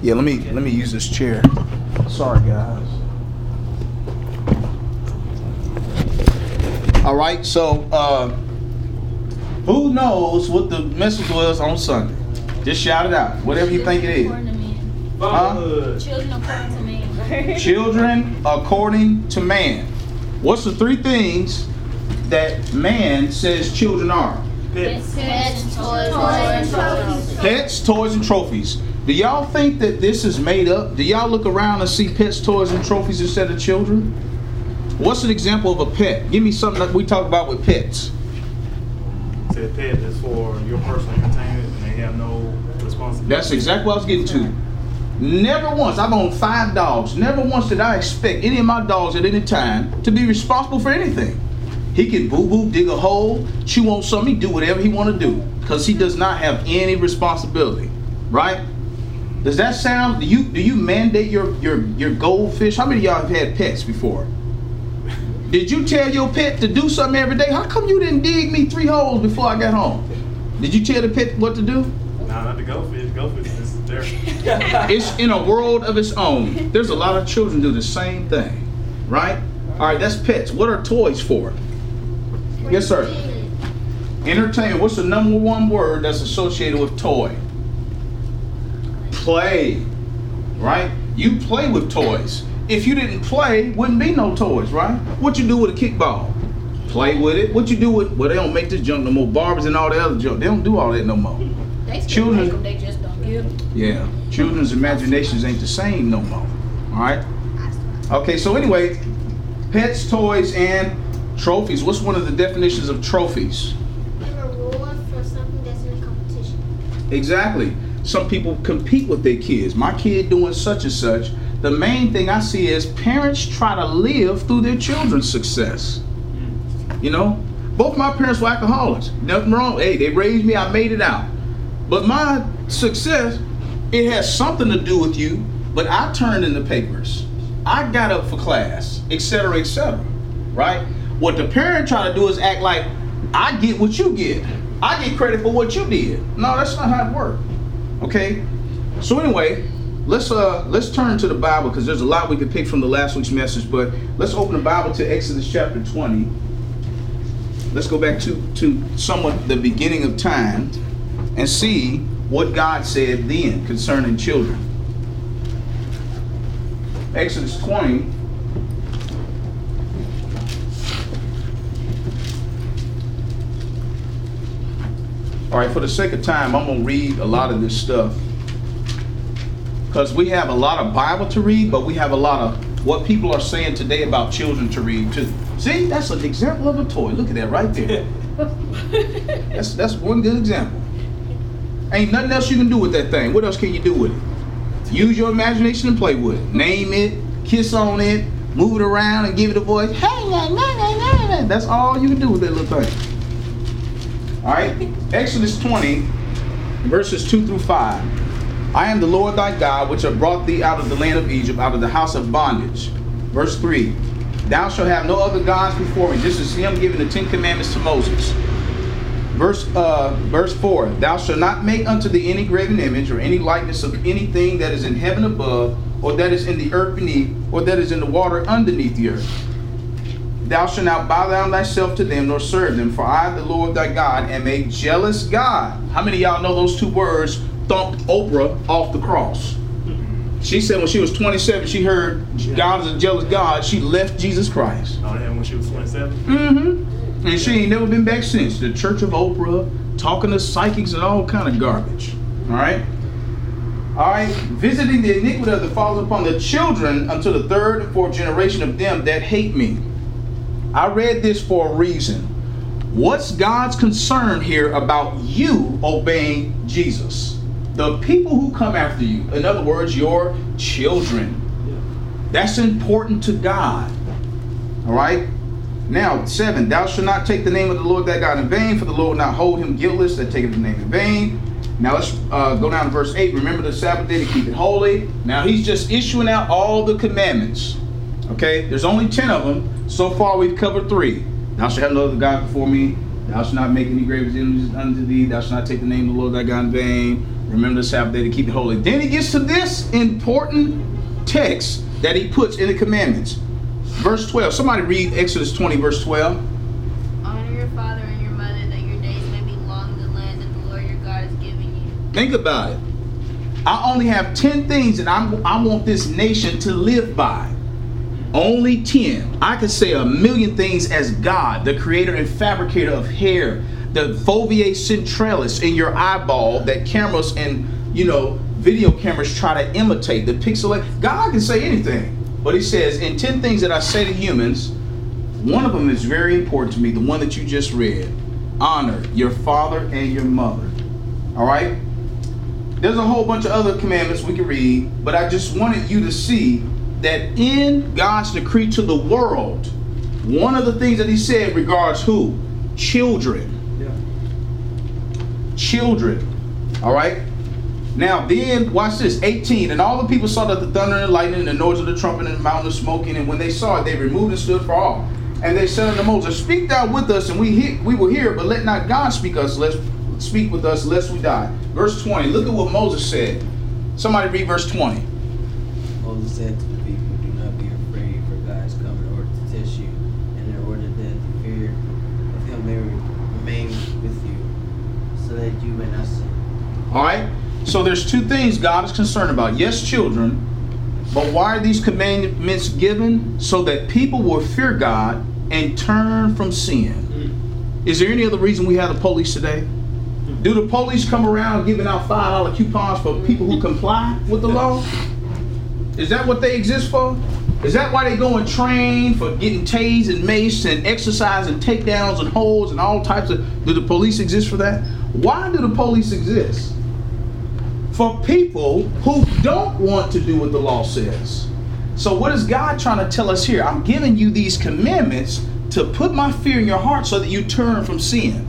Yeah, let me let me use this chair. Sorry, guys. All right, so uh, who knows what the message was on Sunday? Just shout it out. Whatever you think it is. Huh? Children according to man. Children according to man. What's the three things that man says children are? Pets, toys, toys, trophies. Pets, toys, and trophies. Do y'all think that this is made up? Do y'all look around and see pets, toys, and trophies instead of children? What's an example of a pet? Give me something that we talk about with pets. Said pet is for your personal entertainment and they have no responsibility. That's exactly what I was getting to. Never once, I've owned five dogs. Never once did I expect any of my dogs at any time to be responsible for anything. He can boo boo, dig a hole, chew on something, do whatever he want to do, because he does not have any responsibility, right? Does that sound? Do you do you mandate your your your goldfish? How many of y'all have had pets before? Did you tell your pet to do something every day? How come you didn't dig me three holes before I got home? Did you tell the pet what to do? Nah, not the goldfish. Goldfish is there. it's in a world of its own. There's a lot of children do the same thing, right? All right, that's pets. What are toys for? Yes, sir. Entertainment. What's the number one word that's associated with toy? Play, right? You play with toys. If you didn't play, wouldn't be no toys, right? What you do with a kickball? Play with it. What you do with? Well, they don't make this junk no more. Barbers and all the other junk. They don't do all that no more. They still Children- make them, they just don't give them. Yeah, children's imaginations ain't the same no more. All right. Okay, so anyway, pets, toys, and trophies. What's one of the definitions of trophies? a reward for something that's in a competition. Exactly. Some people compete with their kids. My kid doing such and such. The main thing I see is parents try to live through their children's success. You know, both my parents were alcoholics. Nothing wrong. Hey, they raised me. I made it out. But my success, it has something to do with you. But I turned in the papers. I got up for class, etc., etc. Right? What the parent try to do is act like I get what you get. I get credit for what you did. No, that's not how it works. Okay. So anyway, let's uh let's turn to the Bible because there's a lot we could pick from the last week's message. But let's open the Bible to Exodus chapter 20. Let's go back to to somewhat the beginning of time and see what God said then concerning children. Exodus 20. All right, for the sake of time, I'm going to read a lot of this stuff. Because we have a lot of Bible to read, but we have a lot of what people are saying today about children to read too. See, that's an example of a toy. Look at that right there. that's, that's one good example. Ain't nothing else you can do with that thing. What else can you do with it? Use your imagination and play with it. Name it, kiss on it, move it around and give it a voice. Hey, nah, nah, nah, nah, nah. That's all you can do with that little thing. All right, Exodus 20, verses 2 through 5. I am the Lord thy God, which have brought thee out of the land of Egypt, out of the house of bondage. Verse 3 Thou shalt have no other gods before me. This is him giving the Ten Commandments to Moses. Verse uh, verse 4 Thou shalt not make unto thee any graven image or any likeness of anything that is in heaven above, or that is in the earth beneath, or that is in the water underneath the earth. Thou shalt not bow down thyself to them nor serve them, for I, the Lord thy God, am a jealous God. How many of y'all know those two words thumped Oprah off the cross? She said when she was 27, she heard God is a jealous God. She left Jesus Christ. Oh, that when she was 27? Mm-hmm. And she ain't never been back since. The Church of Oprah, talking to psychics and all kind of garbage. All right. All right. Visiting the iniquity of the fathers upon the children until the third and fourth generation of them that hate me. I read this for a reason. What's God's concern here about you obeying Jesus? The people who come after you, in other words, your children. That's important to God. All right. Now, seven, thou shalt not take the name of the Lord thy God in vain, for the Lord will not hold him guiltless that taketh the name in vain. Now let's uh, go down to verse 8. Remember the Sabbath day to keep it holy. Now he's just issuing out all the commandments. Okay, there's only 10 of them. So far we've covered three. Thou shalt have no other God before me. Thou shalt not make any graven images unto thee. Thou shalt not take the name of the Lord thy God in vain. Remember the Sabbath day to keep it holy. Then he gets to this important text that he puts in the commandments. Verse 12. Somebody read Exodus 20, verse 12. Honor your father and your mother that your days may be long in the land that the Lord your God is giving you. Think about it. I only have 10 things that I'm, I want this nation to live by. Only 10. I could say a million things as God, the creator and fabricator of hair, the fovea centralis in your eyeball that cameras and, you know, video cameras try to imitate, the pixelate. God can say anything. But he says, in 10 things that I say to humans, one of them is very important to me, the one that you just read. Honor your father and your mother. All right? There's a whole bunch of other commandments we can read, but I just wanted you to see that in God's decree to the world, one of the things that he said regards who? Children. Children. All right? Now, then, watch this 18. And all the people saw that the thunder and the lightning and the noise of the trumpet and the mountain of smoking. And when they saw it, they removed and stood for awe. And they said unto Moses, Speak thou with us, and we hear, we will hear, but let not God speak us, lest speak with us, lest we die. Verse 20. Look at what Moses said. Somebody read verse 20. Moses said to the people, Do not be afraid, for God has come in order to test you, and in order that the fear of him may remain with you, so that you may not sin. All right. So there's two things God is concerned about. Yes, children, but why are these commandments given? So that people will fear God and turn from sin. Is there any other reason we have the police today? Do the police come around giving out five dollar coupons for people who comply with the law? Is that what they exist for? Is that why they go and train for getting tased and maced and exercise and takedowns and holds and all types of? Do the police exist for that? Why do the police exist? For people who don't want to do what the law says. So what is God trying to tell us here? I'm giving you these commandments to put my fear in your heart so that you turn from sin.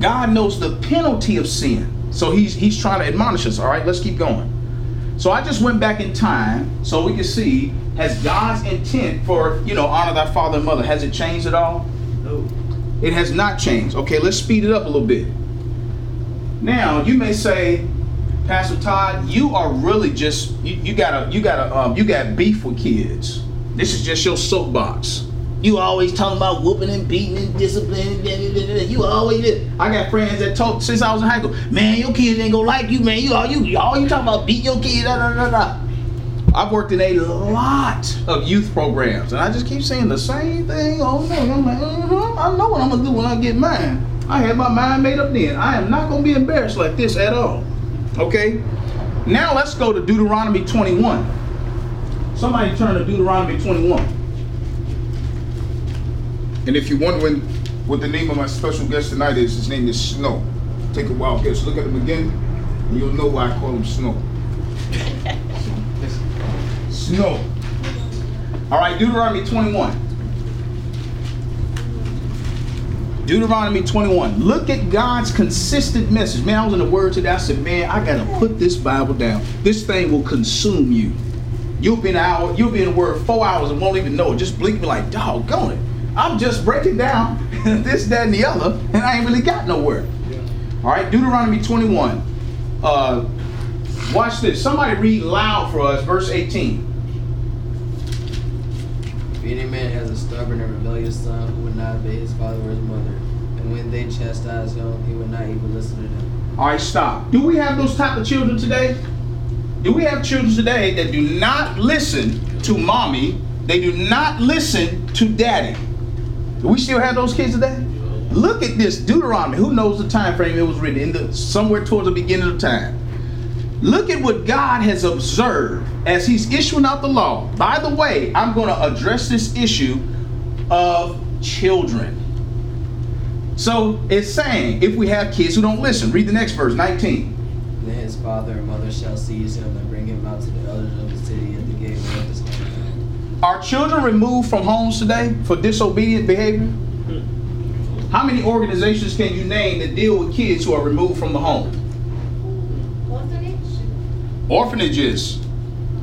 God knows the penalty of sin. So he's he's trying to admonish us. All right, let's keep going. So I just went back in time so we can see has God's intent for, you know, honor thy father and mother, has it changed at all? No. It has not changed. Okay, let's speed it up a little bit. Now, you may say, Pastor Todd, you are really just you, you got a you got a um, you got beef with kids. This is just your soapbox. You always talking about whooping and beating and disciplining. You always. I got friends that talk since I was in high school, man, your kids ain't gonna like you, man. You all you all you talking about beat your kids. I've worked in a lot of youth programs, and I just keep saying the same thing over and. I'm like, mm-hmm, I know what I'm gonna do when I get mine. I had my mind made up then. I am not gonna be embarrassed like this at all. Okay? Now let's go to Deuteronomy 21. Somebody turn to Deuteronomy 21. And if you're wondering what the name of my special guest tonight is, his name is Snow. Take a wild guess. Look at him again, and you'll know why I call him Snow. Snow. All right, Deuteronomy 21. Deuteronomy 21. Look at God's consistent message. Man, I was in the Word today. I said, man, I got to put this Bible down. This thing will consume you. You'll be an hour, you'll be in the Word four hours and won't even know it. Just blink me like, doggone it. I'm just breaking down this, that, and the other, and I ain't really got nowhere. All right, Deuteronomy 21. Uh, watch this. Somebody read loud for us, verse 18. Any man has a stubborn and rebellious son who would not obey his father or his mother, and when they chastise him, he would not even listen to them. All right, stop. Do we have those type of children today? Do we have children today that do not listen to mommy? They do not listen to daddy. Do we still have those kids today? Look at this Deuteronomy. Who knows the time frame it was written in the somewhere towards the beginning of time. Look at what God has observed as He's issuing out the law. By the way, I'm going to address this issue of children. So it's saying if we have kids who don't listen, read the next verse, 19. Then his father and mother shall seize him and bring him out to the elders of the city at the gate of his hometown. Are children removed from homes today for disobedient behavior? Hmm. How many organizations can you name that deal with kids who are removed from the home? Orphanage? Orphanages.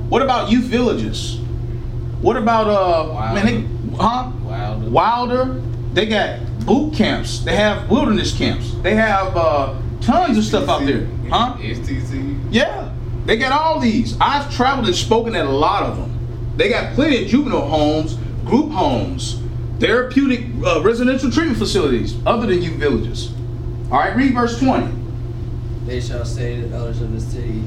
What about youth villages? What about uh man, they, huh? Wilder. Wilder. They got boot camps. They have wilderness camps. They have uh, tons of stuff out there. Huh? STC. Yeah, they got all these. I've traveled and spoken at a lot of them. They got plenty of juvenile homes, group homes, therapeutic uh, residential treatment facilities, other than youth villages. All right, read verse 20. They shall say to the elders of the city,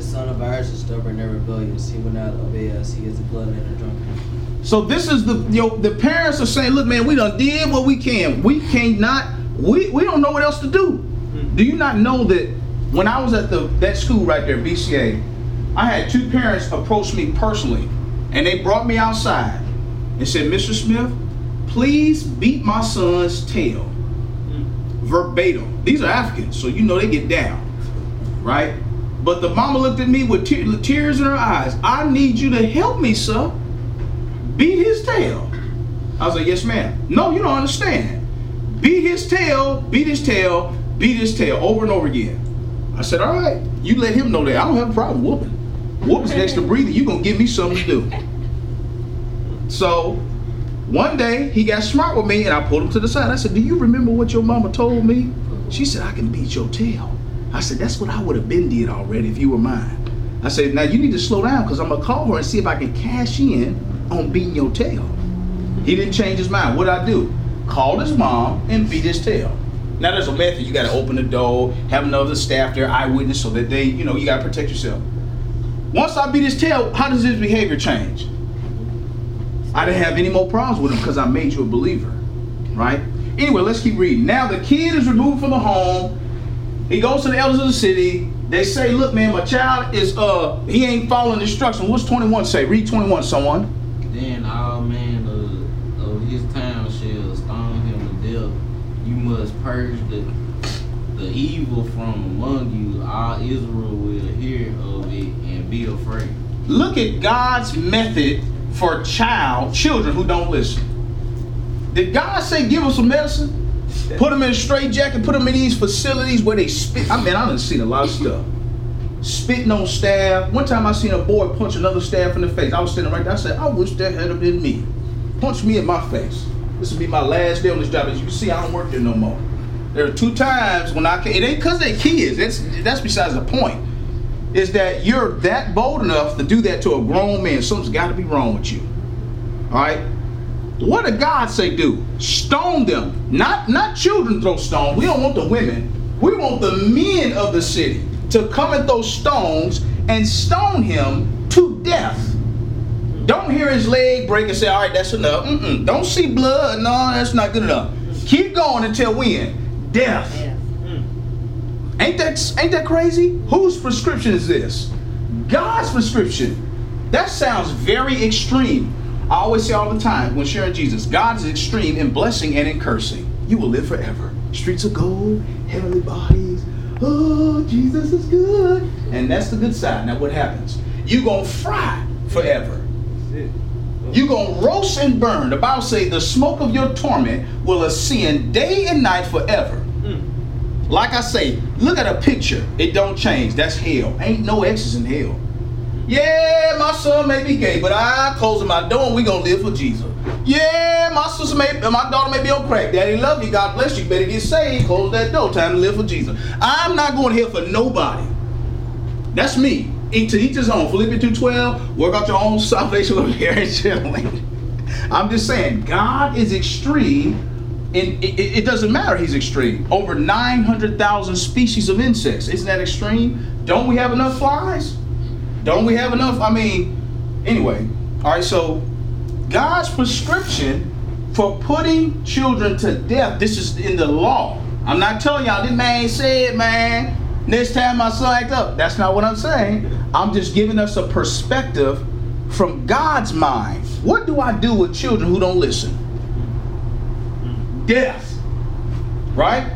The son of ours is stubborn and rebellious. He will not obey us. He is a glutton and a drunkard. So this is the you know, the parents are saying, look, man, we done did what we can. We cannot. We we don't know what else to do. Hmm. Do you not know that when I was at the that school right there, BCA, I had two parents approach me personally, and they brought me outside and said, Mr. Smith, please beat my son's tail. Hmm. Verbatim. These are Africans, so you know they get down, right? But the mama looked at me with te- tears in her eyes. I need you to help me, sir beat his tail. I was like, yes, ma'am. No, you don't understand. Beat his tail, beat his tail, beat his tail over and over again. I said, all right, you let him know that. I don't have a problem whooping. Whooping's next to breathing. you going to give me something to do. So one day he got smart with me and I pulled him to the side. I said, do you remember what your mama told me? She said, I can beat your tail. I said, that's what I would have been did already if you were mine. I said, now you need to slow down because I'm to call her and see if I can cash in on beating your tail. He didn't change his mind. What I do? Called his mom and beat his tail. Now there's a method. You got to open the door, have another staff there, eyewitness, so that they, you know, you got to protect yourself. Once I beat his tail, how does his behavior change? I didn't have any more problems with him because I made you a believer, right? Anyway, let's keep reading. Now the kid is removed from the home. He goes to the elders of the city. They say, "Look, man, my child is uh he ain't following instruction." What's 21 say? Read 21, someone. Then all men of, of his town shall stone him to death. You must purge the the evil from among you. All Israel will hear of it and be afraid. Look at God's method for child children who don't listen. Did God say give them some medicine? Put them in a straight jacket, put them in these facilities where they spit. I mean, I done seen a lot of stuff. Spitting on staff. One time I seen a boy punch another staff in the face. I was sitting right there. I said, I wish that had been me. Punch me in my face. This will be my last day on this job. As you can see, I don't work there no more. There are two times when I came. It ain't because they kids. That's that's besides the point. Is that you're that bold enough to do that to a grown man? Something's got to be wrong with you. All right. What did God say do? Stone them. Not not children throw stone. We don't want the women. We want the men of the city to come and throw stones and stone him to death. Don't hear his leg break and say, all right, that's enough. Mm-mm. Don't see blood. No, that's not good enough. Keep going until when? Death. Mm. Ain't that ain't that crazy? Whose prescription is this? God's prescription. That sounds very extreme. I always say all the time when sharing Jesus, God is extreme in blessing and in cursing. You will live forever. Streets of gold, heavenly bodies. Oh, Jesus is good. And that's the good side. Now what happens? You gonna fry forever. You gonna roast and burn. The Bible say the smoke of your torment will ascend day and night forever. Like I say, look at a picture. It don't change. That's hell. Ain't no X's in hell. Yeah, my son may be gay, but I closing my door and we gonna live for Jesus. Yeah, my sister may, my daughter may be on crack. Daddy love you. God bless you. Better get saved. Close that door. Time to live for Jesus. I'm not going here for nobody. That's me. Each to each his own. Philippians 2.12, work out your own salvation over here and. I'm just saying, God is extreme, and it, it doesn't matter he's extreme. Over 900,000 species of insects. Isn't that extreme? Don't we have enough flies? Don't we have enough? I mean, anyway. All right, so God's prescription for putting children to death, this is in the law. I'm not telling y'all, this man said, man, next time my son act up. That's not what I'm saying. I'm just giving us a perspective from God's mind. What do I do with children who don't listen? Death. Right?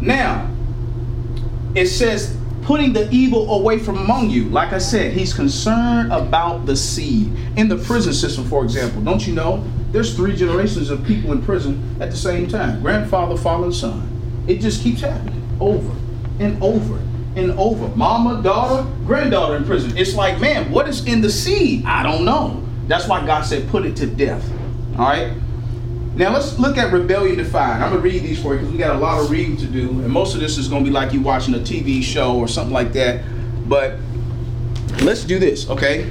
Now, it says putting the evil away from among you. Like I said, he's concerned about the seed. In the prison system, for example, don't you know there's three generations of people in prison at the same time grandfather, father, son. It just keeps happening over and over and over. Mama, daughter, granddaughter in prison. It's like, man, what is in the seed? I don't know. That's why God said, put it to death. All right? Now let's look at rebellion defined. I'm gonna read these for you because we got a lot of reading to do, and most of this is gonna be like you watching a TV show or something like that. But let's do this, okay?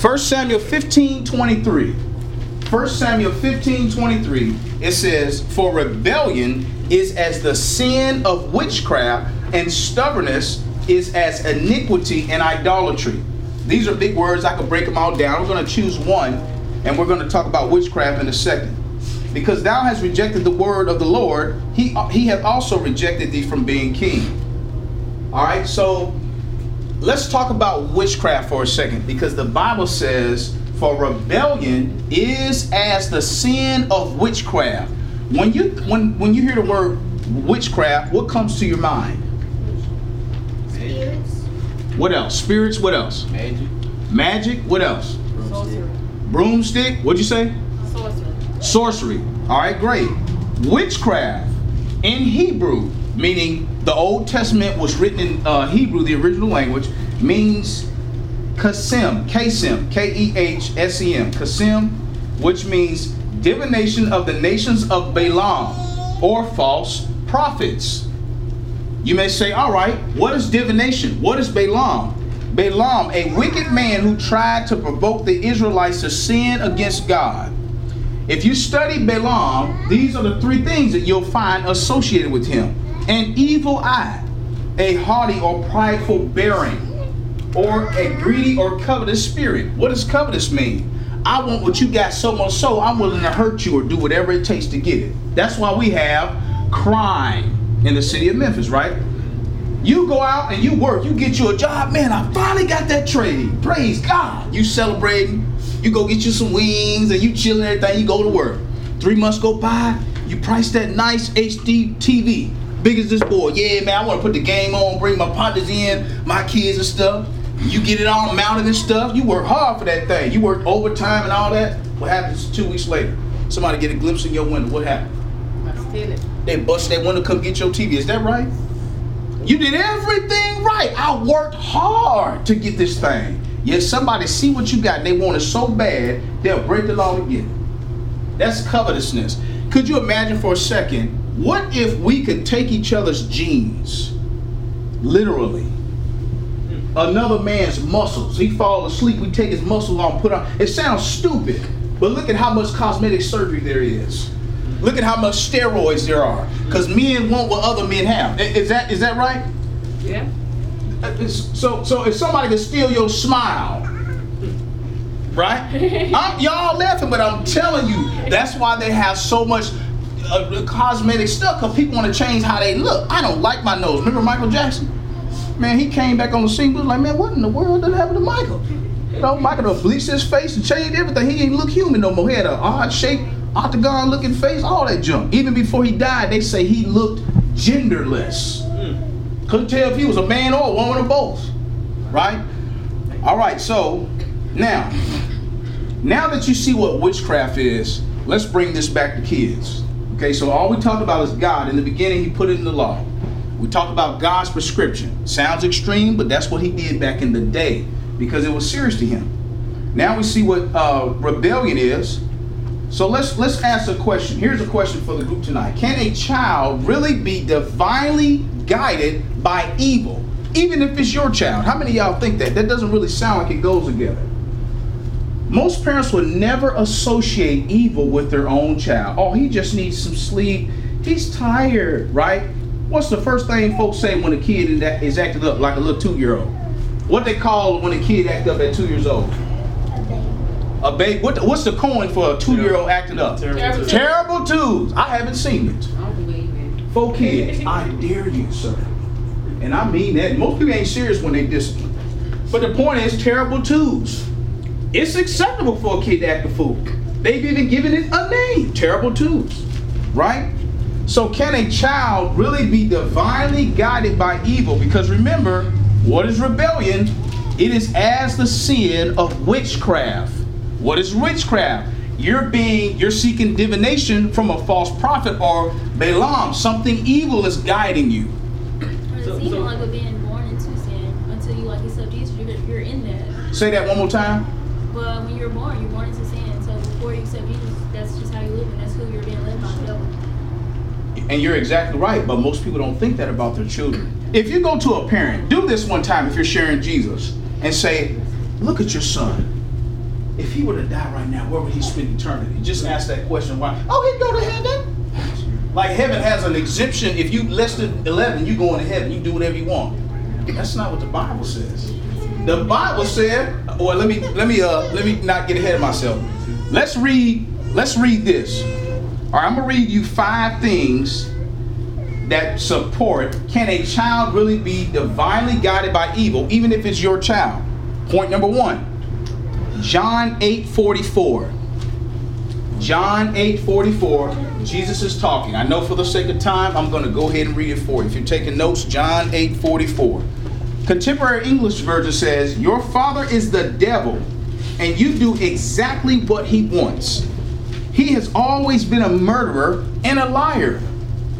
1 Samuel 15, 23. 1 Samuel 15, 23. It says, For rebellion is as the sin of witchcraft, and stubbornness is as iniquity and idolatry. These are big words. I could break them all down. I'm going to choose one, and we're going to talk about witchcraft in a second. Because thou hast rejected the word of the Lord, he, he hath also rejected thee from being king. All right, so let's talk about witchcraft for a second because the Bible says, For rebellion is as the sin of witchcraft. When you when when you hear the word witchcraft, what comes to your mind? Spirits. What else? Spirits, what else? Magic. Magic, what else? Broomstick. Broomstick, what'd you say? Sorcery. Sorcery. All right, great. Witchcraft in Hebrew, meaning the Old Testament was written in uh, Hebrew, the original language, means kasim, kasim, K-E-H-S-E-M, kasim, which means divination of the nations of Balaam or false prophets. You may say, all right, what is divination? What is Balaam? Balaam, a wicked man who tried to provoke the Israelites to sin against God. If you study Balaam, these are the three things that you'll find associated with him an evil eye, a haughty or prideful bearing, or a greedy or covetous spirit. What does covetous mean? I want what you got so much so I'm willing to hurt you or do whatever it takes to get it. That's why we have crime in the city of Memphis, right? You go out and you work, you get you a job, man. I finally got that trade. Praise God. You celebrating, you go get you some wings and you chilling everything, you go to work. Three months go by, you price that nice HD TV. Big as this board. Yeah, man, I want to put the game on, bring my partners in, my kids and stuff. You get it all mounted and stuff. You work hard for that thing. You work overtime and all that. What happens two weeks later? Somebody get a glimpse in your window. What happened? I steal it. They bust that window, come get your TV. Is that right? You did everything right. I worked hard to get this thing. Yet somebody see what you got and they want it so bad, they'll break the law to get it. That's covetousness. Could you imagine for a second, what if we could take each other's genes, literally, another man's muscles. He fall asleep, we take his muscles off, put on. It sounds stupid, but look at how much cosmetic surgery there is. Look at how much steroids there are. Because men want what other men have. Is that is that right? Yeah. Uh, So so if somebody can steal your smile, right? I'm, y'all laughing, but I'm telling you, that's why they have so much uh, cosmetic stuff. Cause people want to change how they look. I don't like my nose. Remember Michael Jackson? Man, he came back on the scene. Was like, man, what in the world did happen to Michael? You know, Michael bleached his face and changed everything. He ain't look human no more. He had an odd shape, octagon looking face, all that junk. Even before he died, they say he looked genderless. Couldn't tell if he was a man or a woman or both. Right? All right, so now, now that you see what witchcraft is, let's bring this back to kids. Okay, so all we talked about is God. In the beginning, He put it in the law. We talked about God's prescription. Sounds extreme, but that's what He did back in the day because it was serious to Him. Now we see what uh, rebellion is. So let's let's ask a question. Here's a question for the group tonight. Can a child really be divinely guided by evil, even if it's your child? How many y'all think that? That doesn't really sound like it goes together. Most parents would never associate evil with their own child. Oh, he just needs some sleep. He's tired, right? What's the first thing folks say when a kid is act- is acting up like a little two-year-old? What they call when a kid act up at two years old? A baby. What, what's the coin for a two-year-old acting up? Terrible. two. Terrible twos. I haven't seen it. I don't believe it. Four kids. I dare you, sir. And I mean that. Most people ain't serious when they discipline. But the point is, terrible twos. It's acceptable for a kid to act a fool. They've even given it a name. Terrible twos. Right? So can a child really be divinely guided by evil? Because remember, what is rebellion? It is as the sin of witchcraft. What is witchcraft? You're being, you're seeking divination from a false prophet or Balaam. Something evil is guiding you. Or it's So- even so- like with being born into sin until you like accept Jesus, you're, you're in that. Say that one more time. Well, when you're born, you're born into sin. So before you accept Jesus, that's just how you live, and that's who you're being led by the devil. And you're exactly right, but most people don't think that about their children. If you go to a parent, do this one time if you're sharing Jesus, and say, Look at your son. If he were to die right now, where would he spend eternity? Just ask that question. Why? Oh, he'd go to heaven. Like heaven has an exemption. If you less than 11, you go into heaven. You do whatever you want. That's not what the Bible says. The Bible said, or let me let me uh let me not get ahead of myself. Let's read let's read this. All right, I'm gonna read you five things that support can a child really be divinely guided by evil, even if it's your child? Point number one. John 8 44. John 8 44. Jesus is talking. I know for the sake of time, I'm going to go ahead and read it for you. If you're taking notes, John 8 44. Contemporary English version says, Your father is the devil, and you do exactly what he wants. He has always been a murderer and a liar.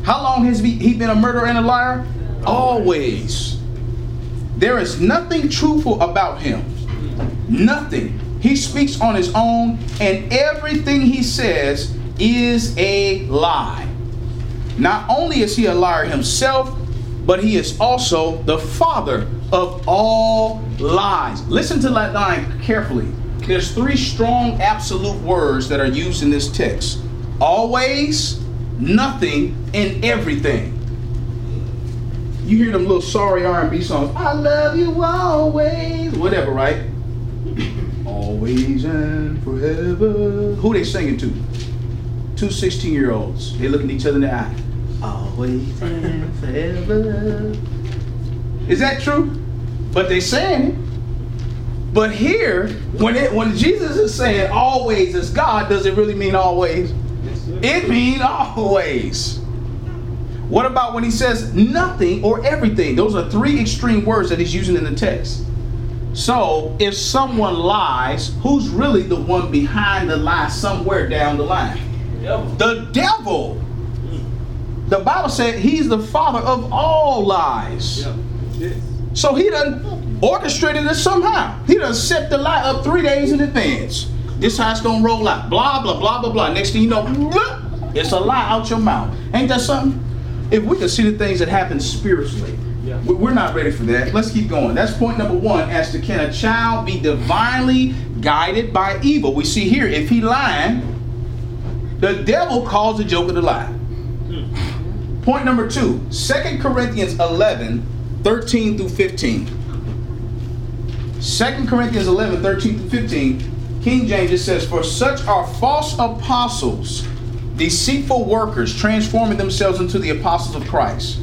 How long has he been a murderer and a liar? Always. There is nothing truthful about him. Nothing. He speaks on his own, and everything he says is a lie. Not only is he a liar himself, but he is also the father of all lies. Listen to that line carefully. There's three strong absolute words that are used in this text always, nothing, and everything. You hear them little sorry R&B songs. I love you always, whatever, right? Always and forever. Who they singing to? Two 16 year olds. They looking each other in the eye. Always and forever. Is that true? But they saying it. But here, when it when Jesus is saying always is God, does it really mean always? It means always. What about when he says nothing or everything? Those are three extreme words that he's using in the text. So if someone lies, who's really the one behind the lie somewhere down the line? Devil. The devil. The Bible said he's the father of all lies. So he done orchestrated it somehow. He done set the lie up three days in advance. This how it's gonna roll out. Blah blah blah blah blah. Next thing you know, it's a lie out your mouth. Ain't that something? If we could see the things that happen spiritually, Yeah. we- we're not ready for that. Let's keep going. That's point number one. As to can a child be divinely guided by evil? We see here if he lying, the devil calls the joker to lie. Hmm. Point number two, 2 Corinthians 11, 13 through 15. 2 Corinthians 11, 13 through 15, King James just says, For such are false apostles, deceitful workers, transforming themselves into the apostles of Christ.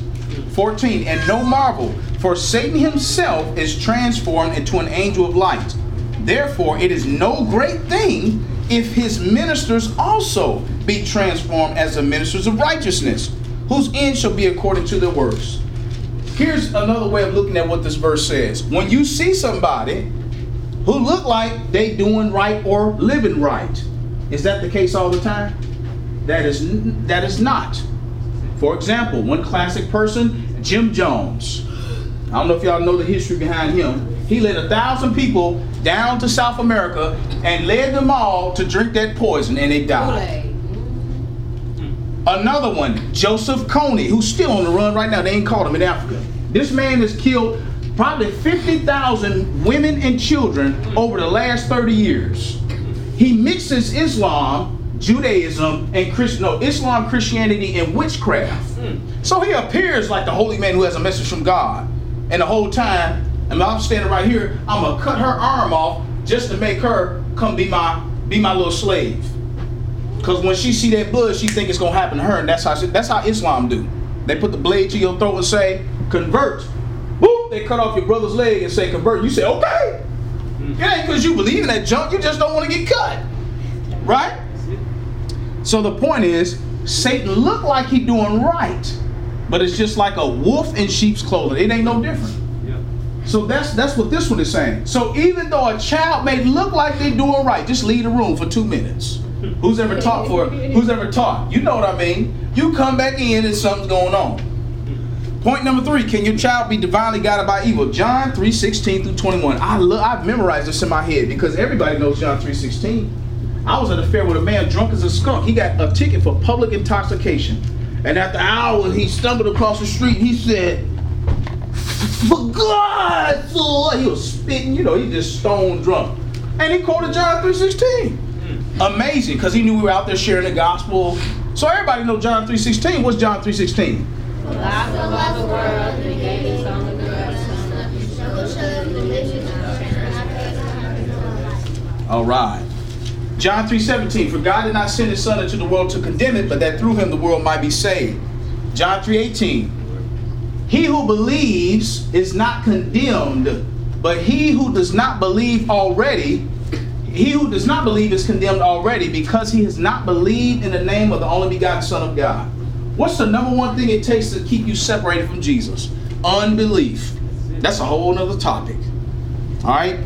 14, and no marvel, for Satan himself is transformed into an angel of light. Therefore, it is no great thing if his ministers also be transformed as the ministers of righteousness, whose end shall be according to their works. Here's another way of looking at what this verse says. When you see somebody who look like they doing right or living right, is that the case all the time? That is that is not. For example, one classic person, Jim Jones. I don't know if y'all know the history behind him. He led a thousand people down to South America and led them all to drink that poison and they died. Another one, Joseph Kony, who's still on the run right now. They ain't caught him in Africa. This man has killed probably 50,000 women and children over the last 30 years. He mixes Islam, Judaism, and Christian, no, Islam, Christianity, and witchcraft. Hmm. So he appears like the holy man who has a message from God. And the whole time, and I'm standing right here, I'm gonna cut her arm off just to make her come be my be my little slave. Cause when she see that blood, she think it's gonna happen to her, and that's how she, that's how Islam do. They put the blade to your throat and say, "Convert." Boop! They cut off your brother's leg and say, "Convert." You say, "Okay." Hmm. It ain't because you believe in that junk. You just don't want to get cut, right? So the point is, Satan looked like he doing right, but it's just like a wolf in sheep's clothing. It ain't no different. So that's that's what this one is saying. So even though a child may look like they're doing right, just leave the room for two minutes. Who's ever taught for? Who's ever taught? You know what I mean. You come back in and something's going on. Point number three: Can your child be divinely guided by evil? John three sixteen through twenty one. I love. I've memorized this in my head because everybody knows John three sixteen. I was at a fair with a man drunk as a skunk. He got a ticket for public intoxication. And after hours, he stumbled across the street. He said, For God's Lord. He was spitting, you know, he just stone drunk. And he quoted John 3.16. Hmm. Amazing, because he knew we were out there sharing the gospel. So everybody know John 3.16. What's John 3.16? God so loved the world he gave his only begotten Son. So shall the religion of All right. John 3:17 For God did not send his son into the world to condemn it but that through him the world might be saved. John 3:18 He who believes is not condemned but he who does not believe already he who does not believe is condemned already because he has not believed in the name of the only begotten son of God. What's the number one thing it takes to keep you separated from Jesus? Unbelief. That's a whole nother topic. All right?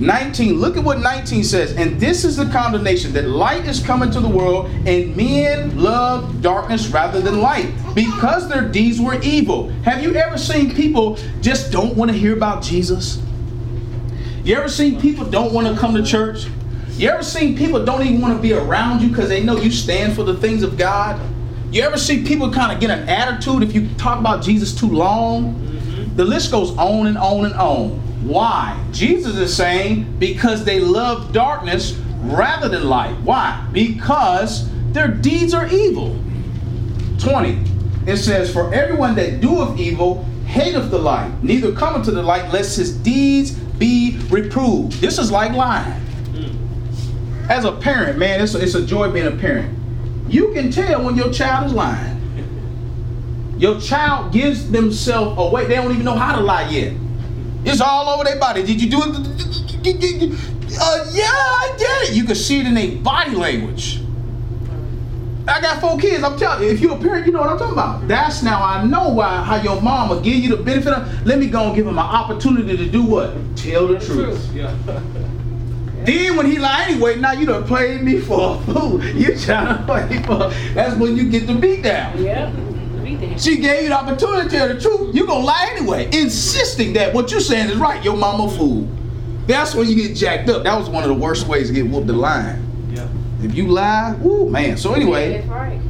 19, look at what 19 says. And this is the condemnation that light is coming to the world, and men love darkness rather than light because their deeds were evil. Have you ever seen people just don't want to hear about Jesus? You ever seen people don't want to come to church? You ever seen people don't even want to be around you because they know you stand for the things of God? You ever see people kind of get an attitude if you talk about Jesus too long? The list goes on and on and on. Why? Jesus is saying because they love darkness rather than light. Why? Because their deeds are evil. 20. It says, For everyone that doeth evil hateth the light, neither cometh to the light, lest his deeds be reproved. This is like lying. As a parent, man, it's a, it's a joy being a parent. You can tell when your child is lying. Your child gives themselves away. They don't even know how to lie yet. It's all over their body. Did you do it? Uh, yeah, I did it. You can see it in their body language. I got four kids. I'm telling you, if you're a parent, you know what I'm talking about. That's now I know why how your mom will give you the benefit of. Let me go and give him an opportunity to do what? Tell the truth. Then when he lie anyway, now you done played me for a fool. You trying to play for. That's when you get the beat down. Yeah. Be there. She gave you the opportunity to tell the truth. You're gonna lie anyway, insisting that what you're saying is right. Your mama fool. That's when you get jacked up. That was one of the worst ways to get whooped the line. Yeah. If you lie, woo man. So anyway, That's right.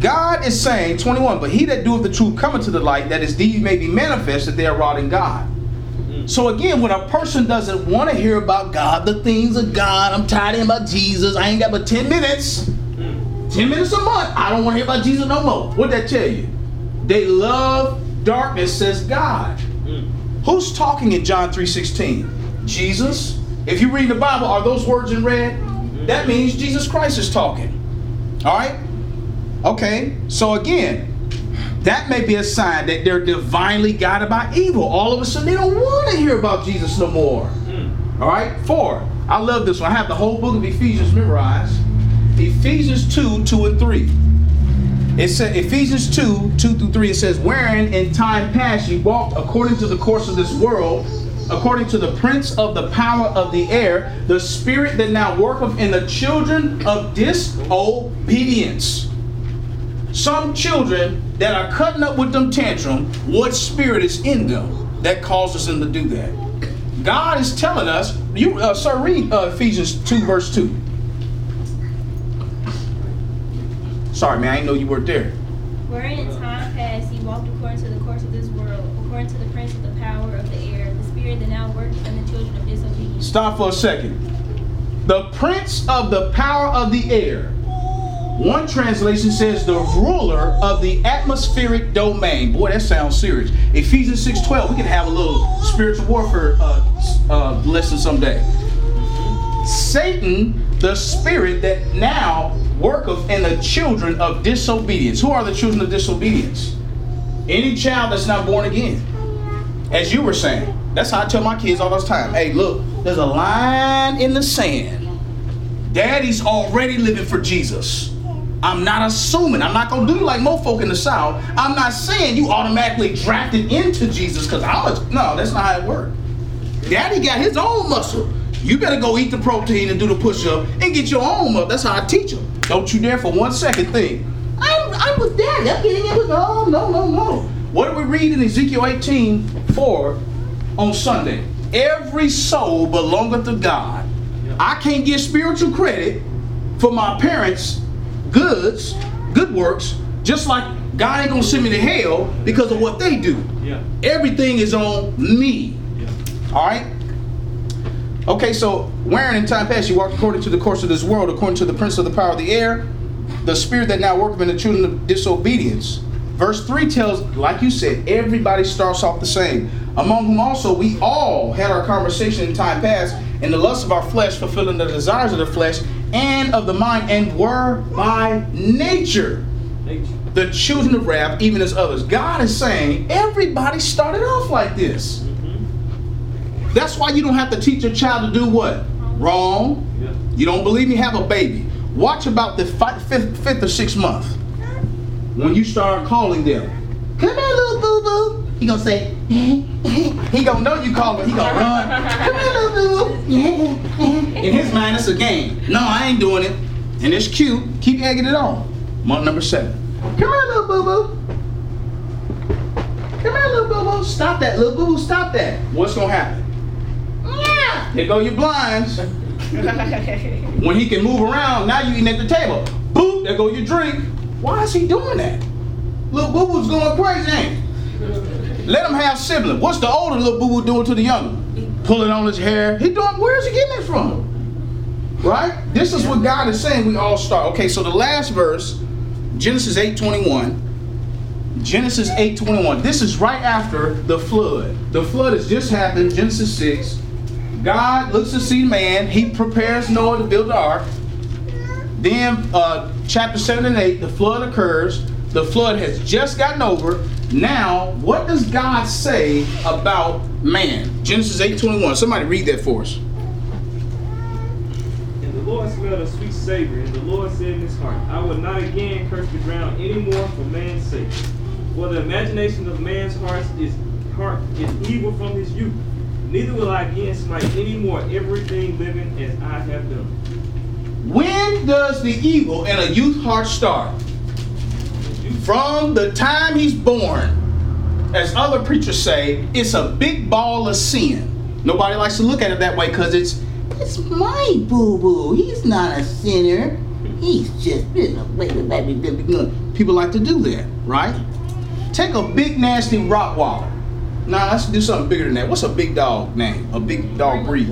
God is saying 21, but he that doeth the truth cometh to the light, that his deeds may be manifest that they are wrought in God. Mm-hmm. So again, when a person doesn't want to hear about God, the things of God, I'm tired of hearing about Jesus. I ain't got but 10 minutes. 10 minutes a month. I don't want to hear about Jesus no more. What'd that tell you? They love darkness, says God. Mm. Who's talking in John 3:16? Jesus. If you read the Bible, are those words in red? That means Jesus Christ is talking. All right? Okay. So again, that may be a sign that they're divinely guided by evil. All of a sudden, they don't want to hear about Jesus no more. Mm. All right. Four. I love this one. I have the whole book of Ephesians memorized. Ephesians 2, 2 and 3. It says Ephesians 2, 2 through 3, it says, Wherein in time past ye walked according to the course of this world, according to the prince of the power of the air, the spirit that now worketh in the children of disobedience. Some children that are cutting up with them tantrum, what spirit is in them that causes them to do that? God is telling us, you uh, sir, read uh, Ephesians 2, verse 2. Sorry, man, I didn't know you weren't there. Wherein in time past he walked according to the course of this world, according to the prince of the power of the air, the spirit that now works in the children of disobedience. Stop for a second. The prince of the power of the air. One translation says the ruler of the atmospheric domain. Boy, that sounds serious. Ephesians 6:12. We can have a little spiritual warfare uh, uh, lesson someday. Satan, the spirit that now worketh in the children of disobedience. Who are the children of disobedience? Any child that's not born again. As you were saying. That's how I tell my kids all the time. Hey, look, there's a line in the sand. Daddy's already living for Jesus. I'm not assuming. I'm not gonna do like most folk in the South. I'm not saying you automatically drafted into Jesus because I'm a no, that's not how it works. Daddy got his own muscle. You better go eat the protein and do the push-up and get your own muscle. That's how I teach them. Don't you dare for one second think, I'm, I'm with daddy. I'm getting in with no, no, no, no. What do we read in Ezekiel 18, 4 on Sunday? Every soul belongeth to God. I can't get spiritual credit for my parents' goods, good works, just like God ain't gonna send me to hell because of what they do. Yeah. Everything is on me. Yeah. All right. Okay, so wherein in time past you walked according to the course of this world, according to the prince of the power of the air, the spirit that now worketh in the children of disobedience. Verse 3 tells, like you said, everybody starts off the same. Among whom also we all had our conversation in time past in the lust of our flesh, fulfilling the desires of the flesh and of the mind, and were by nature Nature. the children of wrath, even as others. God is saying everybody started off like this. That's why you don't have to teach your child to do what? Wrong. Yeah. You don't believe me? Have a baby. Watch about the fi- fifth, fifth or sixth month when you start calling them. Come here, little boo boo. He gonna say. he gonna know you call him. He gonna run. Come here, little boo boo. In his mind, it's a game. No, I ain't doing it. And it's cute. Keep egging it on. Month number seven. Come here, little boo boo. Come here, little boo boo. Stop that, little boo boo. Stop that. What's gonna happen? Here go your blinds. when he can move around, now you eating at the table. Boop, there go your drink. Why is he doing that? Little boo boo's going crazy, ain't he? Let him have sibling. What's the older little boo boo doing to the younger? Pulling on his hair. He doing. Where's he getting it from? Right? This is what God is saying. We all start. Okay, so the last verse, Genesis eight twenty one. Genesis 8:21. This is right after the flood. The flood has just happened, Genesis 6. God looks to see man. He prepares Noah to build the ark. Then, uh, chapter 7 and 8, the flood occurs. The flood has just gotten over. Now, what does God say about man? Genesis 8:21. Somebody read that for us. And the Lord smelled a sweet savor, and the Lord said in his heart, I will not again curse the ground any more for man's sake. For the imagination of man's heart is heart is evil from his youth. Neither will I again smite any more everything living as I have done. When does the evil in a youth heart start? From the time he's born. As other preachers say, it's a big ball of sin. Nobody likes to look at it that way because it's it's my boo boo. He's not a sinner. He's just been a baby, baby, baby. good." People like to do that, right? Take a big nasty rock Rottweiler. Now let's do something bigger than that. What's a big dog name? A big dog breed?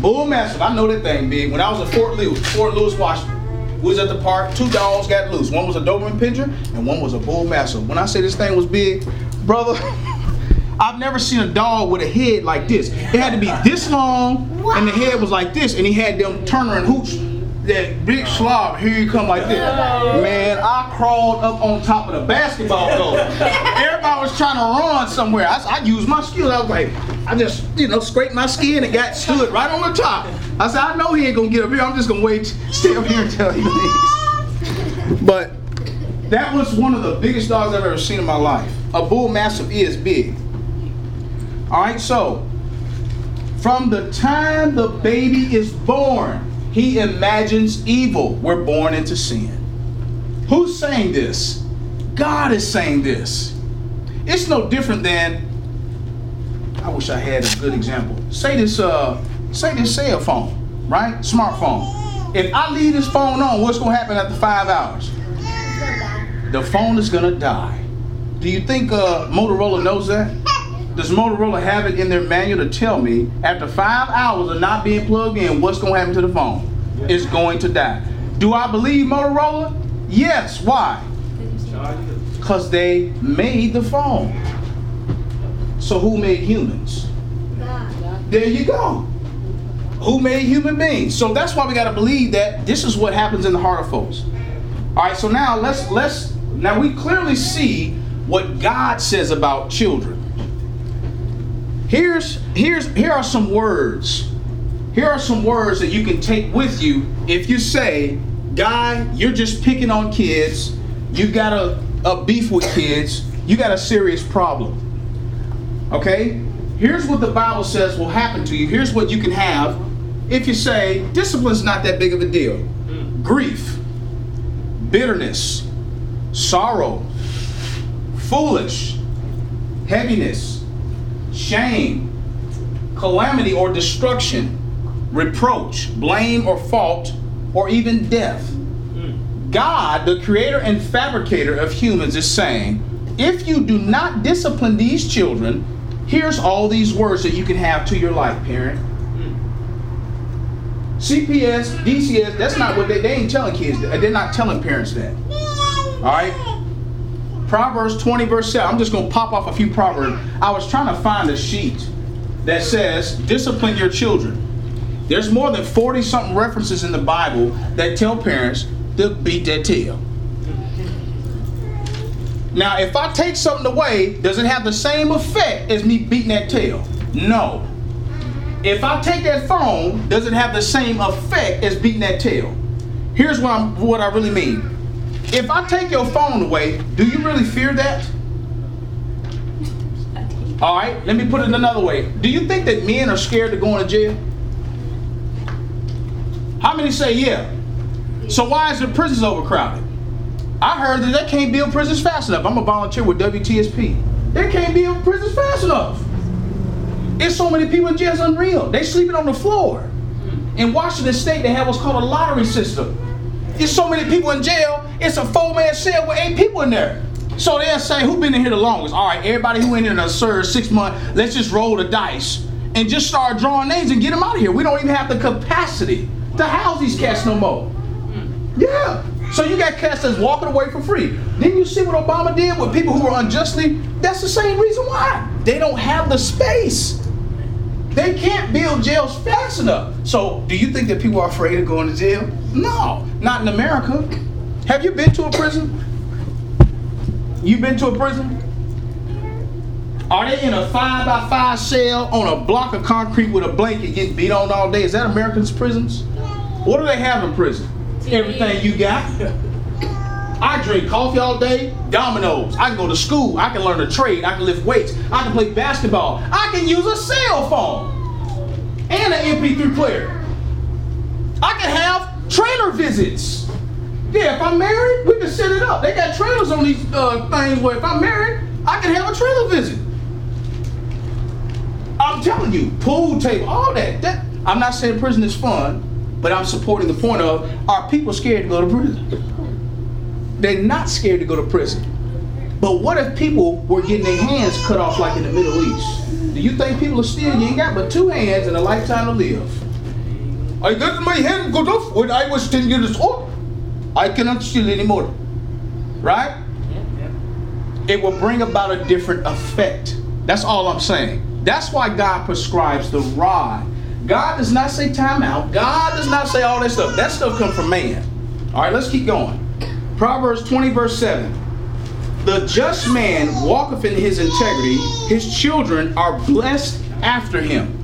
Bull Mastiff, I know that thing big. When I was at Fort Lewis, Fort Lewis, Washington, we was at the park. Two dogs got loose. One was a Doberman Pinscher and one was a Bull Mastiff. When I say this thing was big, brother, I've never seen a dog with a head like this. It had to be this long, and the head was like this, and he had them Turner and Hooch, that big slob. Here you come like this. Man, I crawled up on top of the basketball goal. Everybody was trying to run somewhere. I, I used my skills. I was like, I just, you know, scraped my skin and got stood right on the top. I said, I know he ain't gonna get up here. I'm just gonna wait, stay up here until he leaves. But that was one of the biggest dogs I've ever seen in my life. A bull mastiff is big. All right, so from the time the baby is born, he imagines evil. We're born into sin. Who's saying this? God is saying this. It's no different than I wish I had a good example. Say this uh say this cell phone, right? Smartphone. If I leave this phone on, what's gonna happen after five hours? The phone is gonna die. Do you think uh, Motorola knows that? Does Motorola have it in their manual to tell me after five hours of not being plugged in, what's going to happen to the phone? It's going to die. Do I believe Motorola? Yes. Why? Charge it up. Because they made the phone. So who made humans? God. There you go. Who made human beings? So that's why we got to believe that this is what happens in the heart of folks. All right. So now let's let's now we clearly see what God says about children. Here's here's here are some words. Here are some words that you can take with you if you say, "Guy, you're just picking on kids. You got a, a beef with kids. You got a serious problem." Okay? Here's what the Bible says will happen to you. Here's what you can have if you say, "Discipline's not that big of a deal." Grief, bitterness, sorrow, foolish, heaviness, shame, calamity or destruction, reproach, blame, or fault, or even death. God, the creator and fabricator of humans, is saying, if you do not discipline these children, here's all these words that you can have to your life, parent. CPS, DCS, that's not what they, they ain't telling kids. that. They're not telling parents that. All right? Proverbs 20, verse 7. I'm just going to pop off a few proverbs. I was trying to find a sheet that says, discipline your children. There's more than 40 something references in the Bible that tell parents to beat their tail. Now, if I take something away, does it have the same effect as me beating that tail? No. If I take that phone, does it have the same effect as beating that tail? Here's what I'm what I really mean. If I take your phone away, do you really fear that? All right, let me put it another way. Do you think that men are scared to go into jail? How many say yeah? So why is the prisons overcrowded? I heard that they can't build prisons fast enough. I'm a volunteer with WTSP. They can't build prisons fast enough. It's so many people in jail, it's unreal. They sleeping on the floor. In Washington State, they have what's called a lottery system. There's so many people in jail, it's a four-man cell with eight people in there. So they'll say, who been in here the longest? All right, everybody who went in done served six months, let's just roll the dice and just start drawing names and get them out of here. We don't even have the capacity to house these cats no more. Yeah. So you got cats that's walking away for free. Didn't you see what Obama did with people who were unjustly? That's the same reason why. They don't have the space. They can't build jails fast enough. So do you think that people are afraid of going to jail? No, not in America. Have you been to a prison? You been to a prison? Are they in a five by five cell on a block of concrete with a blanket getting beat on all day? Is that Americans' prisons? What do they have in prison? Everything you got. I drink coffee all day, dominoes. I can go to school. I can learn a trade. I can lift weights. I can play basketball. I can use a cell phone and an MP3 player. I can have trailer visits. Yeah, if I'm married, we can set it up. They got trailers on these uh, things where if I'm married, I can have a trailer visit. I'm telling you, pool table, all that. that. I'm not saying prison is fun, but I'm supporting the point of are people scared to go to prison? They're not scared to go to prison. But what if people were getting their hands cut off like in the Middle East? Do you think people are still, you ain't got but two hands and a lifetime to live? I got my hand cut off when I was 10 years old. I cannot steal anymore. Right? It will bring about a different effect. That's all I'm saying. That's why God prescribes the rod. God does not say time out. God does not say all that stuff. That stuff comes from man. All right, let's keep going. Proverbs 20, verse 7. The just man walketh in his integrity, his children are blessed after him.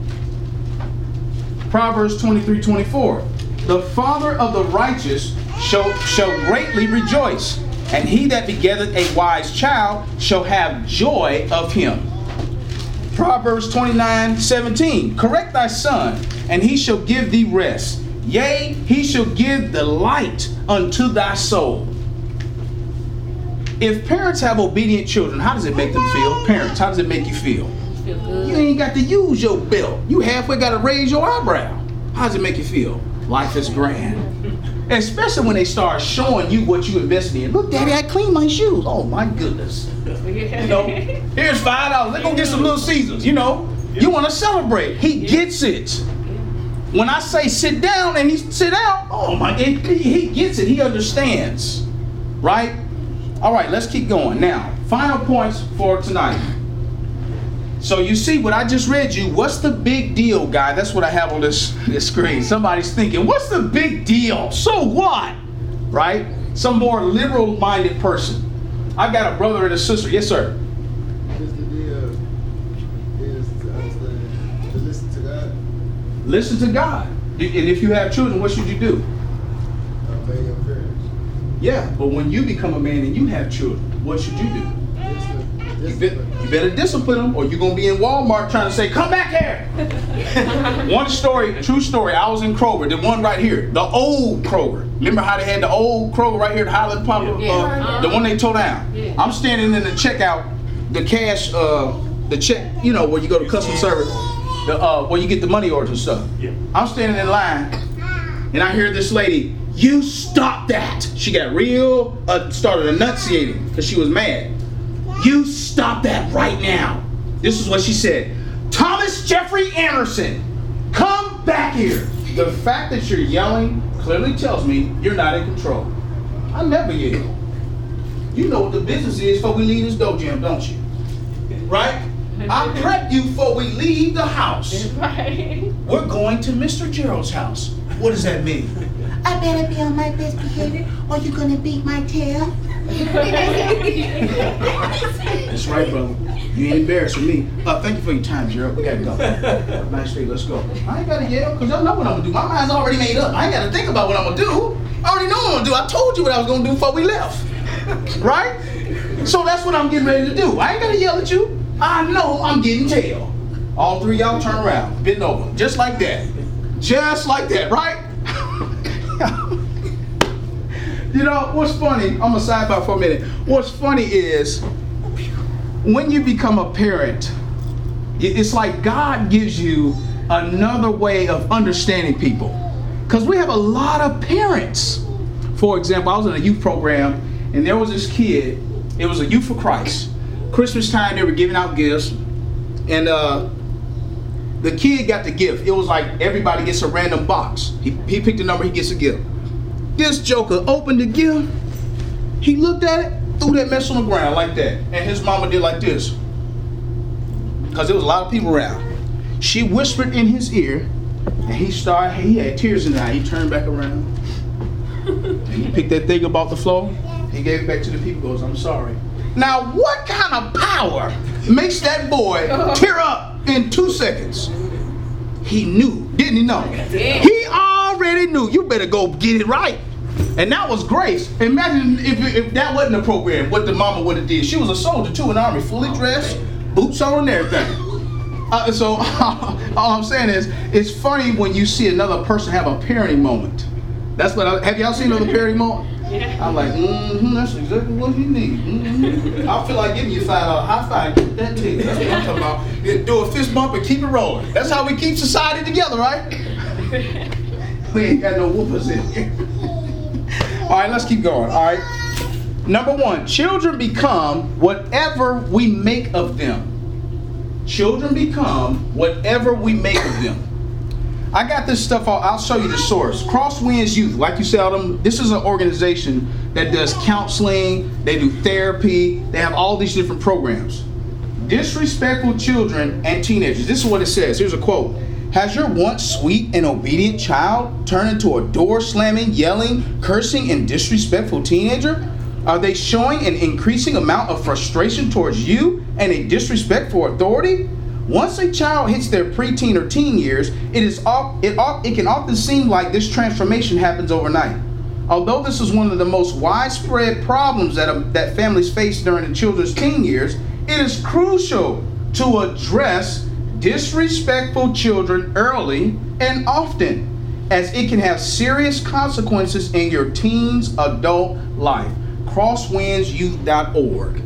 Proverbs 23, 24. The father of the righteous shall, shall greatly rejoice, and he that begetteth a wise child shall have joy of him. Proverbs 29, 17. Correct thy son, and he shall give thee rest. Yea, he shall give delight unto thy soul. If parents have obedient children, how does it make them feel? Parents, how does it make you feel? Feel good. You ain't got to use your belt. You halfway got to raise your eyebrow. How does it make you feel? Life is grand. Especially when they start showing you what you invested in. Look, Daddy, I cleaned my shoes. Oh my goodness. You know, here's five dollars. Let's go get some little Caesars. You know, you want to celebrate. He gets it. When I say sit down and he sit down, oh my, he, he gets it. He understands, right? All right, let's keep going. Now, final points for tonight. So you see what I just read you. What's the big deal, guy? That's what I have on this, this screen. Somebody's thinking, what's the big deal? So what? Right? Some more liberal-minded person. I've got a brother and a sister. Yes, sir. The deal is uh, to understand, to listen to God, Listen to God. And if you have children, what should you do? obey your parents. Yeah, but when you become a man and you have children, what should you do? You, discipline. you better discipline them, or you're gonna be in Walmart trying to say, "Come back here." one story, true story. I was in Kroger, the one right here, the old Kroger. Remember how they had the old Kroger right here at Highland Pump, Yeah. uh, the one they tore down. Yeah. I'm standing in the checkout, the cash, uh, the check, you know, where you go to customer service. the uh, where you get the money orders and stuff. Yeah. I'm standing in line, and I hear this lady, "You stop that!" She got real, uh, started enunciating because she was mad. You stop that right now. This is what she said. Thomas Jeffrey Anderson, come back here. The fact that you're yelling clearly tells me you're not in control. I never yell. You know what the business is before we leave this dojo, don't you? Right? I prep you before we leave the house. Right. We're going to Mr. Gerald's house. What does that mean? I better be on my best behavior or you're gonna beat my tail. That's right, brother. You ain't embarrassing me. Uh, thank you for your time, Gerald. We gotta go. Nice day. Let's go. I ain't gotta yell because I know what I'm gonna do. My mind's already made up. I ain't gotta think about what I'm gonna do. I already know what I'm gonna do. I told you what I was gonna do before we left. Right? So that's what I'm getting ready to do. I ain't gotta yell at you. I know I'm getting tail. All three y'all turn around, bend over, just like that. Just like that, right? you know, what's funny, I'm gonna sidebar for a minute. What's funny is when you become a parent, it's like God gives you another way of understanding people. Because we have a lot of parents. For example, I was in a youth program and there was this kid, it was a Youth for Christ. Christmas time, they were giving out gifts. And uh, the kid got the gift. It was like everybody gets a random box. He, he picked a number, he gets a gift. This joker opened the gift. He looked at it, threw that mess on the ground like that. And his mama did like this. Because there was a lot of people around. She whispered in his ear, and he started, he had tears in his eye. He turned back around. He picked that thing up off the floor. He gave it back to the people, goes, I'm sorry. Now, what kind of power makes that boy tear up in two seconds? He knew, didn't he know? He already knew. You better go get it right. And that was grace. Imagine if, if that wasn't a program, what the mama would have did. She was a soldier too in the army, fully dressed, boots on and everything. Uh, so all I'm saying is, it's funny when you see another person have a parenting moment. That's what I, have y'all seen another parenting moment? Yeah. I'm like, mm-hmm, that's exactly what you need. Mm-hmm. I feel like giving you five dollar high five, get that too. That's what I'm talking about. Yeah, Do a fist bump and keep it rolling. That's how we keep society together, right? we ain't got no whoopers in here. All right, let's keep going. All right. Number one, children become whatever we make of them. Children become whatever we make of them. I got this stuff. I'll, I'll show you the source. Crosswinds Youth, like you said, them. This is an organization that does counseling. They do therapy. They have all these different programs. Disrespectful children and teenagers. This is what it says. Here's a quote. Has your once sweet and obedient child turned into a door slamming, yelling, cursing, and disrespectful teenager? Are they showing an increasing amount of frustration towards you and a disrespect for authority? Once a child hits their preteen or teen years, it is off, it, off, it can often seem like this transformation happens overnight. Although this is one of the most widespread problems that, um, that families face during the children's teen years, it is crucial to address disrespectful children early and often, as it can have serious consequences in your teen's adult life. Crosswindsyouth.org.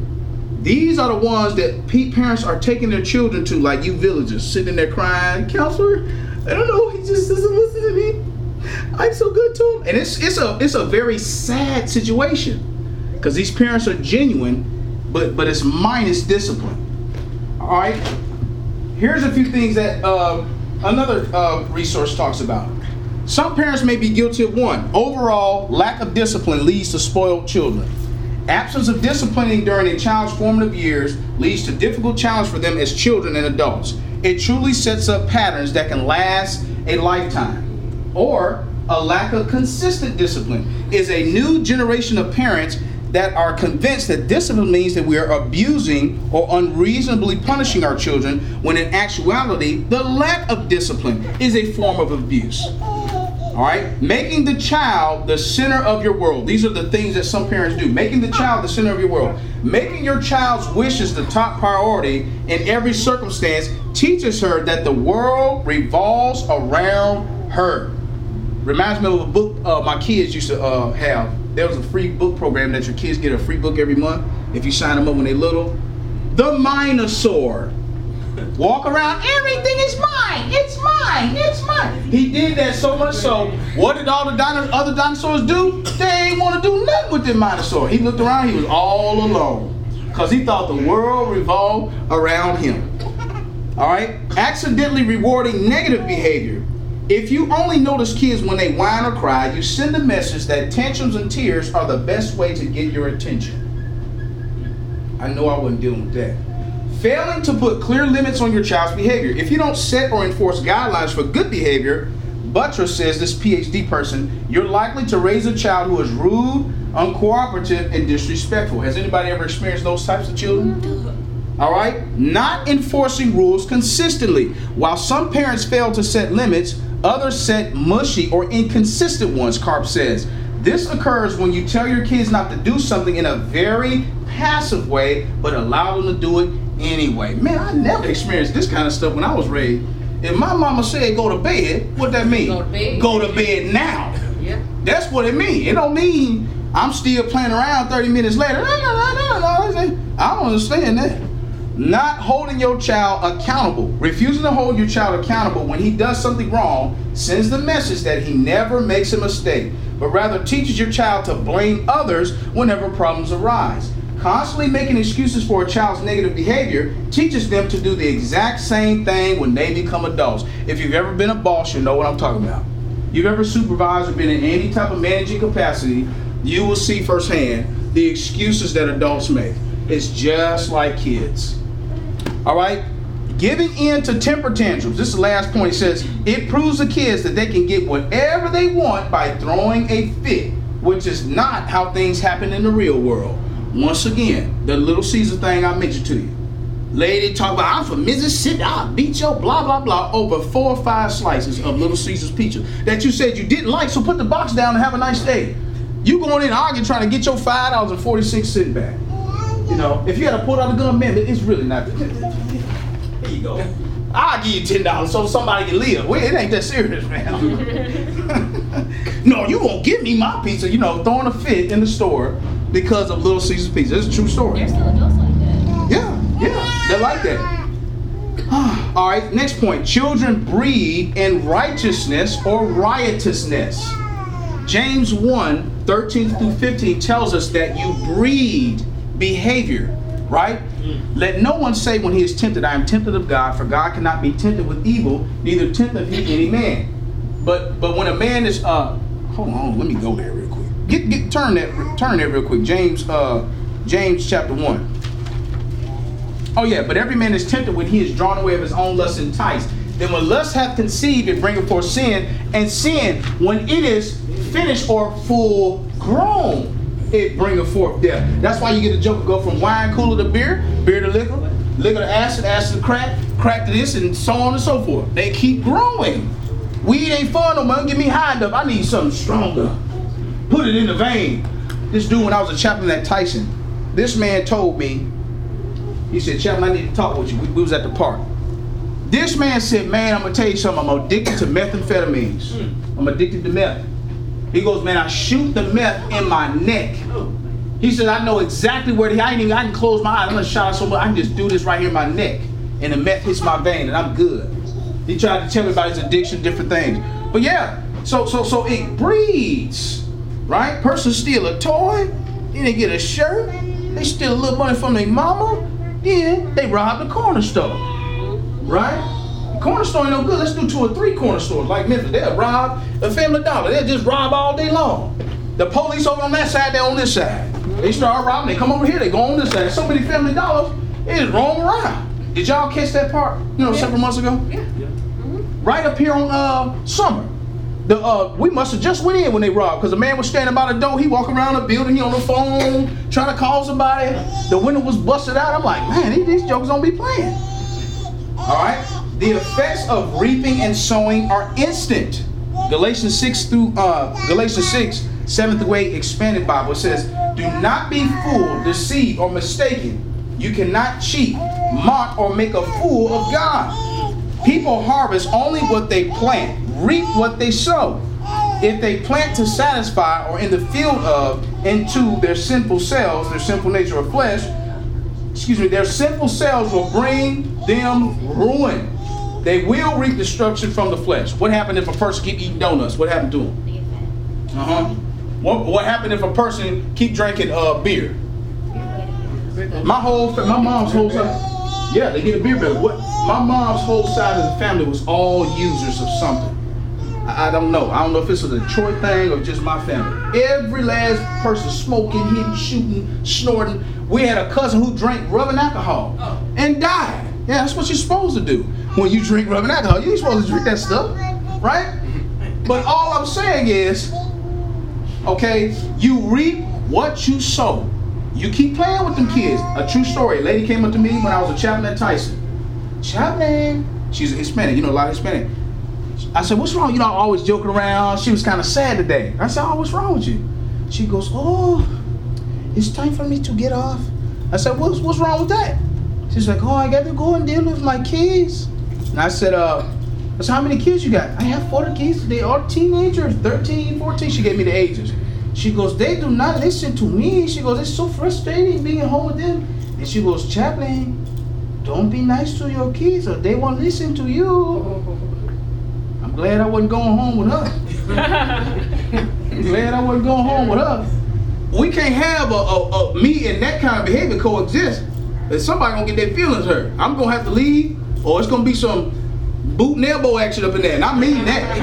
These are the ones that parents are taking their children to, like you villagers, sitting there crying, counselor, I don't know, he just doesn't listen to me. I'm so good to him. And it's it's a it's a very sad situation. Because these parents are genuine, but but it's minus discipline. All right. Here's a few things that uh, another uh, resource talks about. Some parents may be guilty of one. Overall, lack of discipline leads to spoiled children. Absence of disciplining during a child's formative years leads to difficult challenge for them as children and adults. It truly sets up patterns that can last a lifetime. Or a lack of consistent discipline is a new generation of parents that are convinced that discipline means that we are abusing or unreasonably punishing our children when in actuality the lack of discipline is a form of abuse. All right, making the child the center of your world. These are the things that some parents do. Making the child the center of your world. Making your child's wishes the top priority in every circumstance teaches her that the world revolves around her. Reminds me of a book uh, my kids used to uh, have. There was a free book program that your kids get a free book every month if you sign them up when they're little. The Mine-O-Saur. Walk around, everything is mine, it's mine, it's mine. He did that so much so, what did all the dino- other dinosaurs do? They ain't want to do nothing with the dinosaur. He looked around, he was all alone. Because he thought the world revolved around him. All right? Accidentally rewarding negative behavior. If you only notice kids when they whine or cry, you send a message that tantrums and tears are the best way to get your attention. I know I wasn't dealing with that. Failing to put clear limits on your child's behavior. If you don't set or enforce guidelines for good behavior, Buttress says, this PhD person, you're likely to raise a child who is rude, uncooperative, and disrespectful. Has anybody ever experienced those types of children? Mm-hmm. All right? Not enforcing rules consistently. While some parents fail to set limits, others set mushy or inconsistent ones, Carp says. This occurs when you tell your kids not to do something in a very passive way, but allow them to do it anyway. Man, I never experienced this kind of stuff when I was raised. If my mama said go to bed, what that mean? Go to bed. Go to bed now. Yeah. That's what it mean. It don't mean I'm still playing around 30 minutes later. No, no, no, no, no. I don't understand that. Not holding your child accountable. Refusing to hold your child accountable when he does something wrong sends the message that he never makes a mistake, but rather teaches your child to blame others whenever problems arise. Constantly making excuses for a child's negative behavior teaches them to do the exact same thing when they become adults. If you've ever been a boss, you know what I'm talking about. You've ever supervised or been in any type of managing capacity, you will see firsthand the excuses that adults make. It's just like kids. All right? Giving in to temper tantrums. This is the last point. It says it proves the kids that they can get whatever they want by throwing a fit, which is not how things happen in the real world. Once again, the little Caesar thing I mentioned to you. Lady talk about I'm from Mississippi, I'll beat your blah blah blah over four or five slices of Little Caesar's pizza that you said you didn't like, so put the box down and have a nice day. You going in arguing trying to get your five dollars and forty six cent back. You know, if you had to pull out a gun, man, it's really not. Here you go. I'll give you ten dollars so somebody can live. Well, it ain't that serious, man. no, you won't give me my pizza. You know, throwing a fit in the store because of Little Caesar's pizza. It's a true story. There's still adults like that. Yeah, yeah, they're like that. All right, next point. Children breed in righteousness or riotousness. James 1 13 through 15 tells us that you breed behavior, right? Let no one say when he is tempted, I am tempted of God, for God cannot be tempted with evil, neither tempteth he any man. But but when a man is uh hold on, let me go there real quick. Get get turn that turn that real quick. James uh James chapter 1. Oh yeah, but every man is tempted when he is drawn away of his own lust and enticed. Then when lust hath conceived, it bringeth forth sin, and sin, when it is finished or full grown, it bringeth forth death. That's why you get a joke go from wine cooler to beer, beer to liquor, liquor to acid, acid to crack, crack to this, and so on and so forth. They keep growing. Weed ain't fun no more. Get me high enough. I need something stronger. Put it in the vein. This dude, when I was a chaplain at Tyson, this man told me, he said, Chaplain, I need to talk with you. We, we was at the park. This man said, man, I'm gonna tell you something. I'm addicted to methamphetamines. Hmm. I'm addicted to meth. He goes, man, I shoot the meth in my neck. He said, I know exactly where the, I ain't even, I can close my eyes. I'm gonna shot so much, I can just do this right here in my neck. And the meth hits my vein and I'm good. He tried to tell me about his addiction, different things. But yeah, so so so it breeds, right? Person steal a toy, then they get a shirt, they steal a little money from their mama, then they rob the corner store. Right? Corner store ain't no good. Let's do two or three corner stores like Memphis. They'll rob the Family Dollar. They'll just rob all day long. The police over on that side, they're on this side. They start robbing. They come over here. They go on this side. So many Family Dollars, they just roam around. Did y'all catch that part? You know, several months ago. Yeah. Right up here on uh, Summer. The uh, we must have just went in when they robbed because the man was standing by the door. He walking around the building. He on the phone trying to call somebody. The window was busted out. I'm like, man, these, these jokers don't be playing. All right. The effects of reaping and sowing are instant. Galatians 6 through uh, Galatians 6, 7 through 8 expanded Bible says, Do not be fooled, deceived, or mistaken. You cannot cheat, mock, or make a fool of God. People harvest only what they plant, reap what they sow. If they plant to satisfy or in the field of into their sinful selves, their sinful nature of flesh, excuse me, their sinful selves will bring them ruin. They will reap destruction from the flesh. What happened if a person keep eating donuts? What happened to them? Uh huh. What What happened if a person keep drinking uh, beer? My whole, my mom's whole side, yeah, they get a beer belly. What? My mom's whole side of the family was all users of something. I, I don't know. I don't know if it's a Detroit thing or just my family. Every last person smoking, hitting, shooting, snorting. We had a cousin who drank rubbing alcohol and died. Yeah, that's what you're supposed to do when you drink rubbing alcohol. You ain't supposed to drink that stuff, right? But all I'm saying is, okay, you reap what you sow. You keep playing with them kids. A true story. A lady came up to me when I was a chaplain at Tyson. Chaplain. She's a Hispanic. You know a lot of Hispanic. I said, what's wrong? You know, I'm always joking around. She was kind of sad today. I said, oh, what's wrong with you? She goes, oh, it's time for me to get off. I said, what's, what's wrong with that? She's like, oh, I got to go and deal with my kids. And I said, uh, said, how many kids you got? I have four kids. They are teenagers, 13, 14. She gave me the ages. She goes, they do not listen to me. She goes, it's so frustrating being home with them. And she goes, Chaplain, don't be nice to your kids or they won't listen to you. I'm glad I wasn't going home with her. I'm glad I wasn't going home with her. We can't have a, a, a me and that kind of behavior coexist. Somebody gonna get their feelings hurt, I'm gonna have to leave, or it's gonna be some boot and elbow action up in there. And I mean that.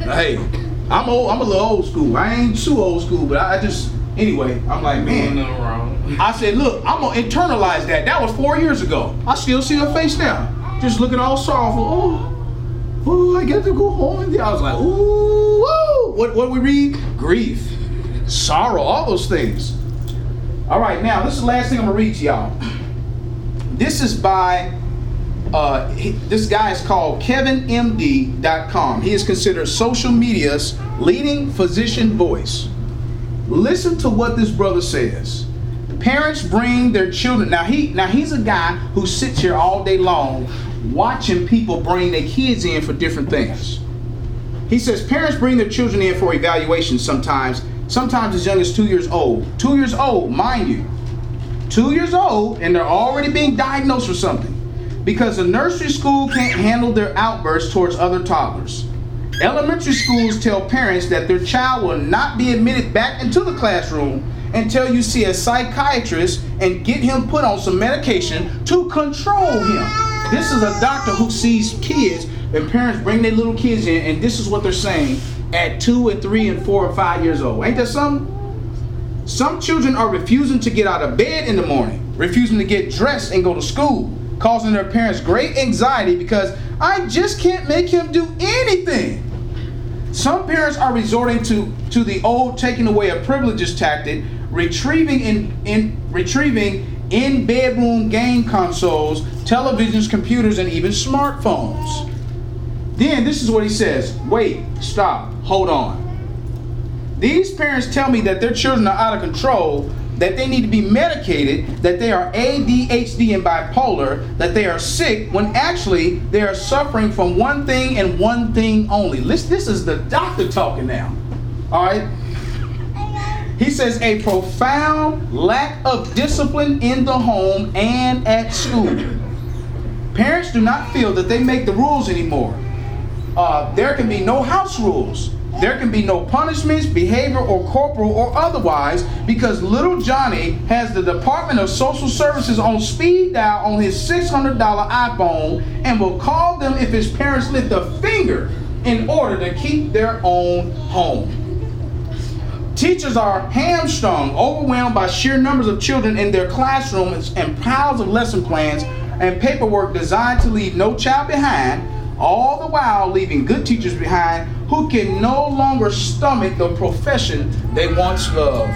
hey, I'm old. I'm a little old school. I ain't too old school, but I, I just anyway. I'm like, man. wrong. I said, look, I'm gonna internalize that. That was four years ago. I still see her face now, just looking all sorrowful. Oh, oh, I get to go home. And I was like, ooh, woo. What what we read? Grief, sorrow, all those things. All right, now this is the last thing I'm gonna read to y'all. This is by uh, he- this guy is called KevinMD.com. He is considered social media's leading physician voice. Listen to what this brother says. Parents bring their children. Now he now he's a guy who sits here all day long watching people bring their kids in for different things. He says parents bring their children in for evaluations sometimes, sometimes as young as two years old. Two years old, mind you. Two years old, and they're already being diagnosed for something. Because the nursery school can't handle their outbursts towards other toddlers. Elementary schools tell parents that their child will not be admitted back into the classroom until you see a psychiatrist and get him put on some medication to control him. This is a doctor who sees kids and parents bring their little kids in, and this is what they're saying at two and three and four and five years old. Ain't that something? Some children are refusing to get out of bed in the morning, refusing to get dressed and go to school, causing their parents great anxiety because I just can't make him do anything. Some parents are resorting to, to the old taking away of privileges tactic, retrieving in, in retrieving in bedroom game consoles, televisions, computers, and even smartphones. Then this is what he says. Wait, stop, hold on. These parents tell me that their children are out of control, that they need to be medicated, that they are ADHD and bipolar, that they are sick, when actually they are suffering from one thing and one thing only. Listen, this is the doctor talking now. All right? He says a profound lack of discipline in the home and at school. Parents do not feel that they make the rules anymore. Uh, there can be no house rules. There can be no punishments, behavior, or corporal or otherwise, because little Johnny has the Department of Social Services on speed dial on his $600 iPhone and will call them if his parents lift a finger in order to keep their own home. Teachers are hamstrung, overwhelmed by sheer numbers of children in their classrooms and piles of lesson plans and paperwork designed to leave no child behind, all the while leaving good teachers behind who can no longer stomach the profession they once loved.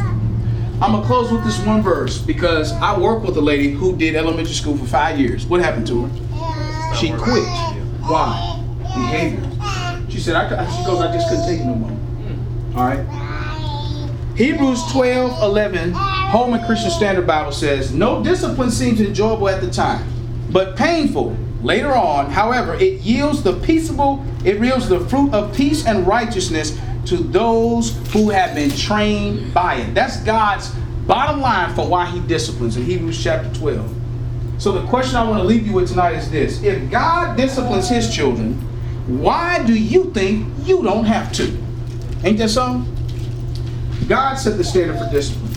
I'm gonna close with this one verse because I work with a lady who did elementary school for five years. What happened to her? She quit. Why? Behavior. She said, I, she goes, I just couldn't take it no more. All right. Hebrews 12, 11, Holman Christian Standard Bible says, No discipline seems enjoyable at the time, but painful later on. However, it yields the peaceable, it yields the fruit of peace and righteousness to those who have been trained by it. That's God's bottom line for why he disciplines in Hebrews chapter 12. So the question I want to leave you with tonight is this. If God disciplines his children, why do you think you don't have to? Ain't that so? God set the standard for discipline.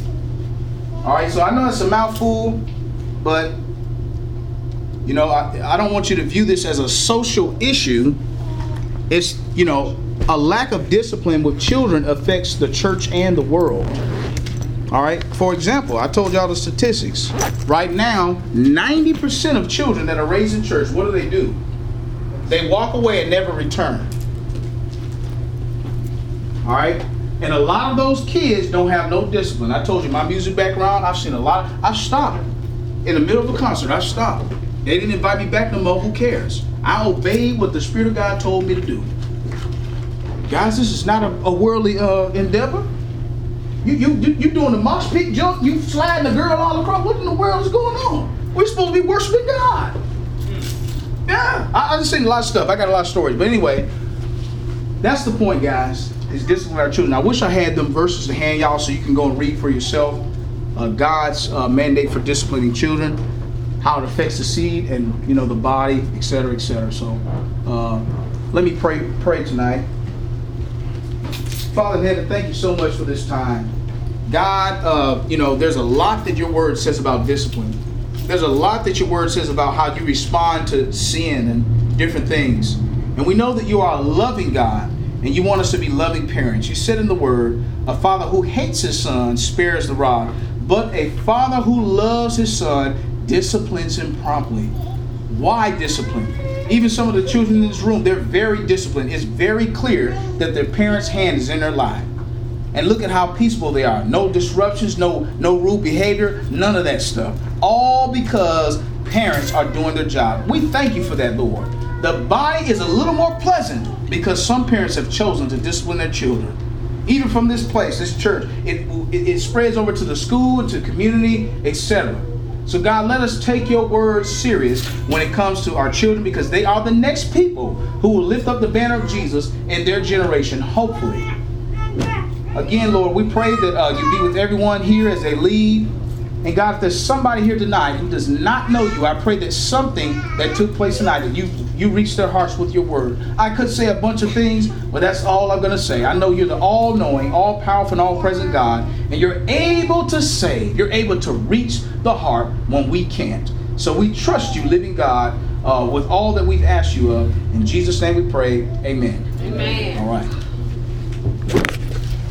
All right, so I know it's a mouthful, but you know, I, I don't want you to view this as a social issue. It's, you know, a lack of discipline with children affects the church and the world. All right, for example, I told y'all the statistics. Right now, 90% of children that are raised in church, what do they do? They walk away and never return. All right, and a lot of those kids don't have no discipline. I told you my music background, I've seen a lot. I've stopped in the middle of a concert. I stopped. They didn't invite me back no more. Who cares? I obeyed what the Spirit of God told me to do. Guys, this is not a, a worldly uh, endeavor. You, you you doing the mosh pit jump? You sliding the girl all across? What in the world is going on? We're supposed to be worshiping God. Yeah, I, I just seen a lot of stuff. I got a lot of stories, but anyway, that's the point, guys. Is discipline our children. I wish I had them verses to hand y'all so you can go and read for yourself. Uh, God's uh, mandate for disciplining children, how it affects the seed and you know the body, et cetera, et cetera. So, uh, let me pray pray tonight. Father in heaven, thank you so much for this time. God, uh, you know, there's a lot that your word says about discipline. There's a lot that your word says about how you respond to sin and different things. And we know that you are a loving God and you want us to be loving parents. You said in the word, a father who hates his son spares the rod, but a father who loves his son disciplines him promptly. Why discipline? Even some of the children in this room, they're very disciplined. It's very clear that their parents' hand is in their life. And look at how peaceful they are. No disruptions, no no rude behavior, none of that stuff. All because parents are doing their job. We thank you for that, Lord. The body is a little more pleasant because some parents have chosen to discipline their children. Even from this place, this church, it, it, it spreads over to the school, to community, etc. So, God, let us take your word serious when it comes to our children because they are the next people who will lift up the banner of Jesus in their generation, hopefully. Again, Lord, we pray that uh, you be with everyone here as they leave. And God, if there's somebody here tonight who does not know you, I pray that something that took place tonight, that you you reach their hearts with your word. I could say a bunch of things, but that's all I'm going to say. I know you're the all knowing, all powerful, and all present God, and you're able to save. You're able to reach the heart when we can't. So we trust you, living God, uh, with all that we've asked you of. In Jesus' name we pray. Amen. Amen. All right.